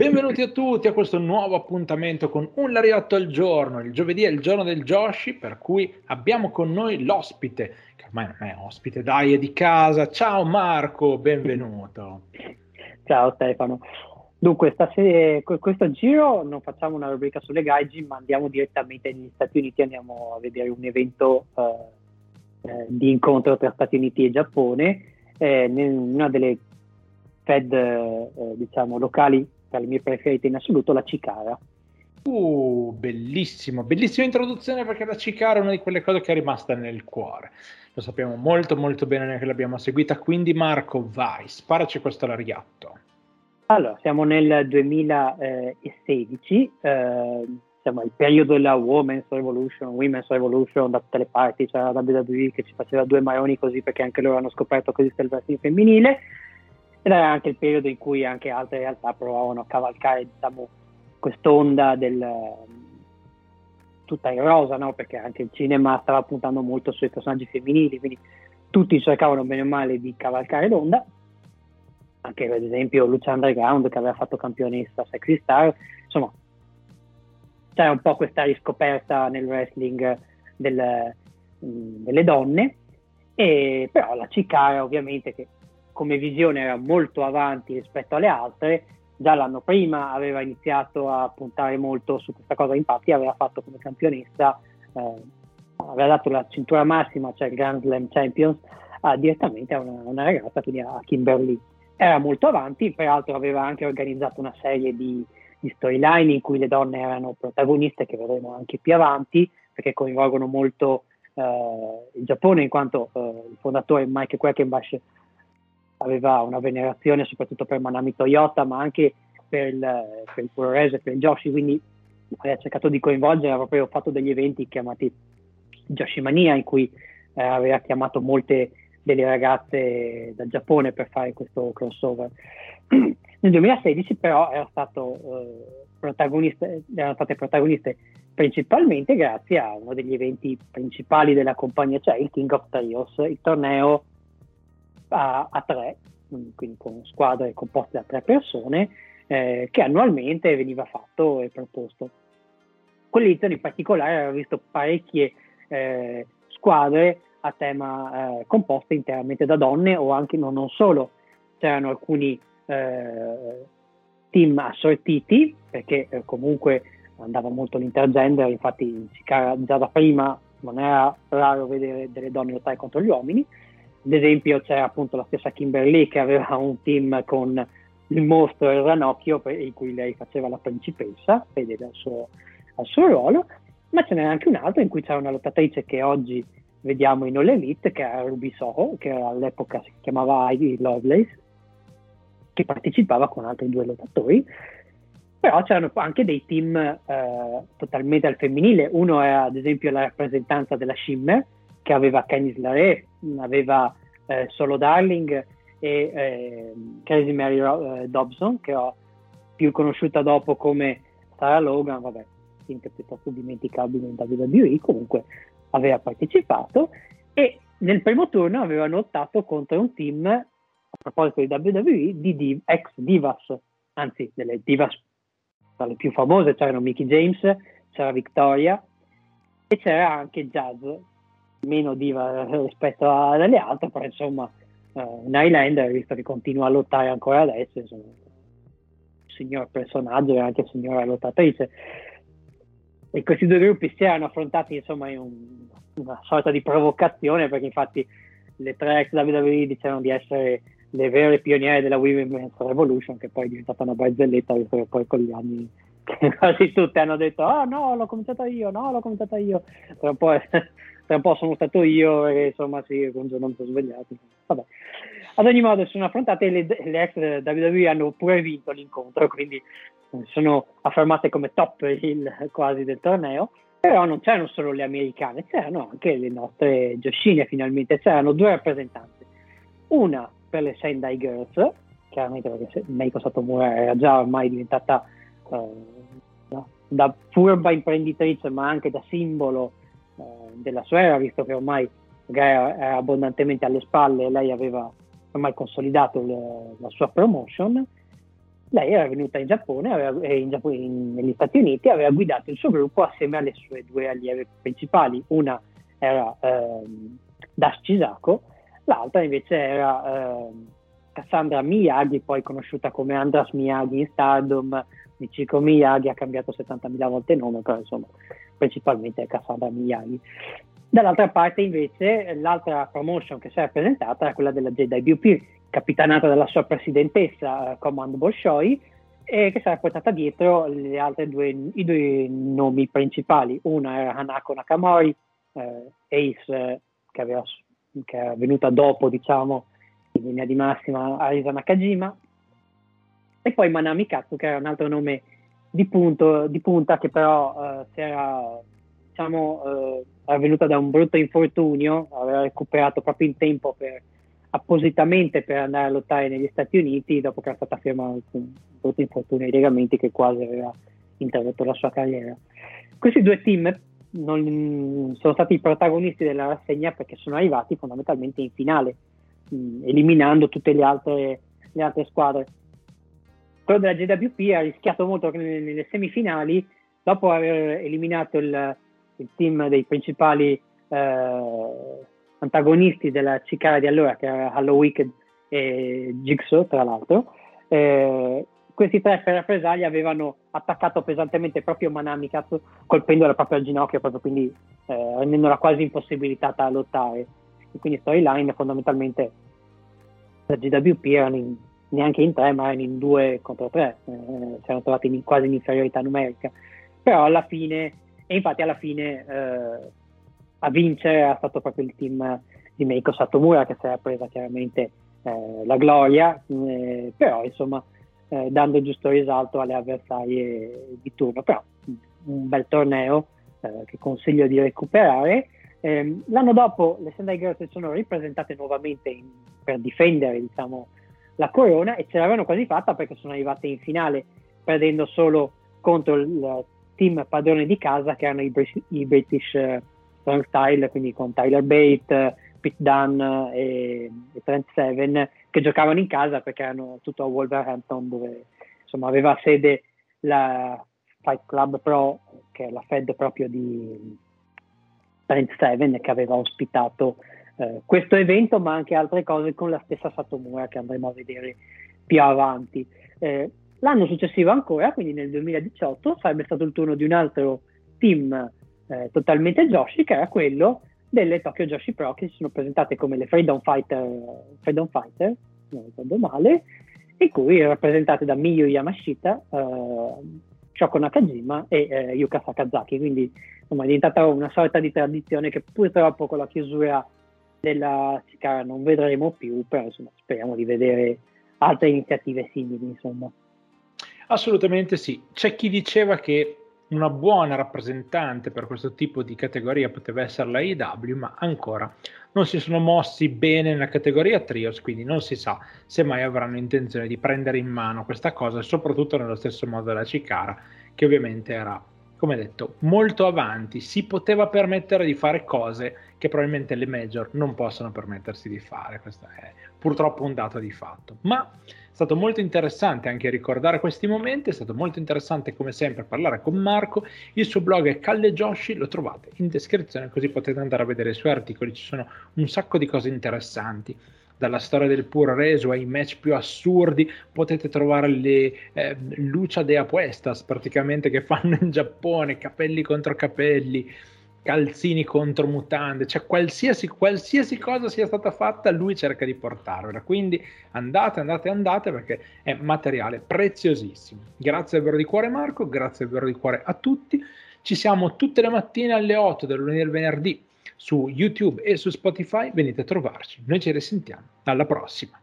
Benvenuti a tutti a questo nuovo appuntamento con un lariotto al giorno. Il giovedì è il giorno del Joshi, per cui abbiamo con noi l'ospite, che ormai non è ospite, dai, è di casa. Ciao Marco, benvenuto. Ciao Stefano. Dunque, stasera, questo giro non facciamo una rubrica sulle gaiji, ma andiamo direttamente negli Stati Uniti, andiamo a vedere un evento eh, eh, di incontro tra Stati Uniti e Giappone, eh, in una delle Fed eh, diciamo, locali tra le mie preferite in assoluto, la Cicara. Uh, bellissimo, bellissima introduzione perché la Cicara è una di quelle cose che è rimasta nel cuore. Lo sappiamo molto molto bene che l'abbiamo seguita, quindi Marco, vai, sparaci questo lariatto. Allora, siamo nel 2016, eh, siamo al periodo della Women's Revolution, Women's Revolution da tutte le parti, c'era la WWE che ci faceva due maroni così perché anche loro hanno scoperto che esiste il wrestling femminile ed era anche il periodo in cui anche altre realtà provavano a cavalcare diciamo, quest'onda del tutta in rosa, no? perché anche il cinema stava puntando molto sui personaggi femminili, quindi tutti cercavano bene o male di cavalcare l'onda, anche ad esempio Lucia Underground che aveva fatto campionessa Sexy Star, insomma c'era un po' questa riscoperta nel wrestling del, delle donne, e, però la Cicara ovviamente che come visione era molto avanti rispetto alle altre, già l'anno prima aveva iniziato a puntare molto su questa cosa, infatti aveva fatto come campionessa, eh, aveva dato la cintura massima, cioè il Grand Slam Champions, eh, direttamente a una, una, ragazza, quindi a Kimberly. Era molto avanti, peraltro aveva anche organizzato una serie di, di storyline in cui le donne erano protagoniste, che vedremo anche più avanti, perché coinvolgono molto eh, il Giappone, in quanto eh, il fondatore Mike Quackenbush aveva una venerazione soprattutto per Manami Toyota, ma anche per il, per il Purorese, per il Joshi, quindi aveva cercato di coinvolgere, aveva proprio fatto degli eventi chiamati Joshimania, in cui eh, aveva chiamato molte delle ragazze dal Giappone per fare questo crossover. Nel 2016 però era stato, eh, erano state protagoniste principalmente grazie a uno degli eventi principali della compagnia, cioè il King of Trios, il torneo a, a tre, quindi con squadre composte da tre persone, eh, che annualmente veniva fatto e proposto. Quell'edizione in particolare aveva visto parecchie eh, squadre a tema eh, composte interamente da donne o anche no, non solo, c'erano alcuni eh, team assortiti perché eh, comunque andava molto l'intergender, infatti già da prima non era raro vedere delle donne lottare contro gli uomini, ad esempio c'è appunto la stessa Kimberly che aveva un team con il mostro e il ranocchio in cui lei faceva la principessa, fedele al suo, al suo ruolo, ma ce n'è anche un altro in cui c'è una lottatrice che oggi vediamo in All Elite, che era Ruby Soho, che all'epoca si chiamava Ivy Lovelace, che partecipava con altri due lottatori, però c'erano anche dei team eh, totalmente al femminile, uno era ad esempio la rappresentanza della Shimmer, che aveva Kenny Laré, aveva eh, Solo Darling e eh, Crazy Mary eh, Dobson, che ho più conosciuta dopo come Sarah Logan, vabbè, piuttosto dimenticabile in WWE, comunque aveva partecipato e nel primo turno aveva lottato contro un team, a proposito di WWE, di div- ex divas, anzi delle divas tra le più famose, c'erano Mickey James, c'era Victoria e c'era anche Jazz, meno diva rispetto alle altre, però insomma uh, un Highlander, visto che continua a lottare ancora adesso, insomma, un signor personaggio e anche signora lottatrice. E questi due gruppi si erano affrontati insomma in un, una sorta di provocazione, perché infatti le tre ex WWE dicevano di essere le vere pioniere della Women's Revolution, che poi è diventata una barzelletta, visto che poi con gli anni quasi tutte hanno detto ah oh, no l'ho cominciata io, no l'ho cominciata io, tra un tra un po sono stato io perché insomma sì, un giorno mi sono svegliato. Vabbè. Ad ogni modo sono affrontate le, le ex WWE hanno pure vinto l'incontro, quindi sono affermate come top il, quasi del torneo. Però non c'erano solo le americane, c'erano anche le nostre Gioshine finalmente, c'erano due rappresentanze. Una per le Sendai Girls, chiaramente perché Meiko Satomura era già ormai diventata eh, da furba imprenditrice ma anche da simbolo eh, della sua visto che ormai era, era abbondantemente alle spalle e lei aveva ormai consolidato le, la sua promotion lei era venuta in Giappone, aveva, in Giappone in, negli Stati Uniti, aveva guidato il suo gruppo assieme alle sue due allieve principali. Una era ehm, Dash Chisako, l'altra invece era ehm, Cassandra Miyagi, poi conosciuta come Andras Miyagi in Stardom. Michiko Miyagi ha cambiato 70.000 volte nome, però insomma, principalmente è Cassandra Miyagi. Dall'altra parte invece l'altra promotion che si è presentata era quella della JWP, capitanata dalla sua presidentessa uh, Command Bolshoi, e che si era portata dietro due, i due nomi principali. Una era Hanako Nakamori, eh, Ace, eh, che, aveva, che era venuta dopo, diciamo, in linea di massima Arisa Nakajima, e poi Manami Katsu, che era un altro nome di, punto, di punta che però eh, si era diciamo, eh, era venuta da un brutto infortunio, aveva recuperato proprio in tempo per, appositamente per andare a lottare negli Stati Uniti dopo che era stata fermata un brutto infortunio ai legamenti che quasi aveva interrotto la sua carriera. Questi due team non, sono stati i protagonisti della rassegna perché sono arrivati fondamentalmente in finale, mm, eliminando tutte le altre, le altre squadre. Quello della JWP ha rischiato molto nelle, nelle semifinali, dopo aver eliminato il, il team dei principali eh, antagonisti della Cicara di allora, che era Hallow Wicked e Jigsaw, tra l'altro. Eh, questi tre per rappresaglia avevano attaccato pesantemente proprio Manami Katsu, colpendola proprio al ginocchio, proprio quindi eh, rendendola quasi impossibilitata a lottare. E quindi storyline fondamentalmente la GWP erano in, neanche in tre, ma in due contro tre, eh, si erano trovati in, quasi in inferiorità numerica. Però alla fine e infatti alla fine eh, a vincere era stato proprio il team di Meiko Satomura che si era presa chiaramente eh, la gloria, eh, però insomma eh, dando giusto risalto alle avversarie di turno. Però un bel torneo eh, che consiglio di recuperare. Ehm, l'anno dopo le Sendai Girls sono ripresentate nuovamente in, per difendere diciamo, la corona e ce l'avevano quasi fatta perché sono arrivate in finale perdendo solo contro il team padrone di casa che erano i, i British uh, Style, quindi con Tyler Bate, Pete Dunn e, e, Trent Seven, che giocavano in casa perché erano tutto a Wolverhampton dove insomma aveva sede la Fight Club Pro, che è la Fed proprio di Trent Seven, che aveva ospitato eh, questo evento, ma anche altre cose con la stessa Satomura che andremo a vedere più avanti. Eh, L'anno successivo ancora, quindi nel 2018, sarebbe stato il turno di un altro team eh, totalmente Joshi, che era quello delle Tokyo Joshi Pro, che si sono presentate come le Freedom Fighter, Freedom Fighter non ricordo male, in cui rappresentate da Miyu Yamashita, eh, Shoko Nakajima e eh, Yuka Sakazaki. Quindi insomma, è diventata una sorta di tradizione che purtroppo con la chiusura della Chikara non vedremo più, però insomma, speriamo di vedere altre iniziative simili. Insomma. Assolutamente sì. C'è chi diceva che una buona rappresentante per questo tipo di categoria poteva essere la IW, ma ancora non si sono mossi bene nella categoria trios, quindi non si sa se mai avranno intenzione di prendere in mano questa cosa, soprattutto nello stesso modo della Cicara, che ovviamente era, come detto, molto avanti, si poteva permettere di fare cose che probabilmente le major non possono permettersi di fare, questo è purtroppo un dato di fatto. Ma stato molto interessante anche ricordare questi momenti, è stato molto interessante come sempre parlare con Marco, il suo blog è Calle Joshi, lo trovate in descrizione così potete andare a vedere i suoi articoli, ci sono un sacco di cose interessanti dalla storia del puro reso ai match più assurdi, potete trovare le eh, lucia de apuestas praticamente che fanno in Giappone, capelli contro capelli, calzini contro mutande, cioè qualsiasi, qualsiasi cosa sia stata fatta lui cerca di portarvela, quindi andate, andate, andate perché è materiale preziosissimo. Grazie davvero di cuore Marco, grazie davvero di cuore a tutti, ci siamo tutte le mattine alle 8 del lunedì al venerdì su YouTube e su Spotify, venite a trovarci, noi ci risentiamo, alla prossima.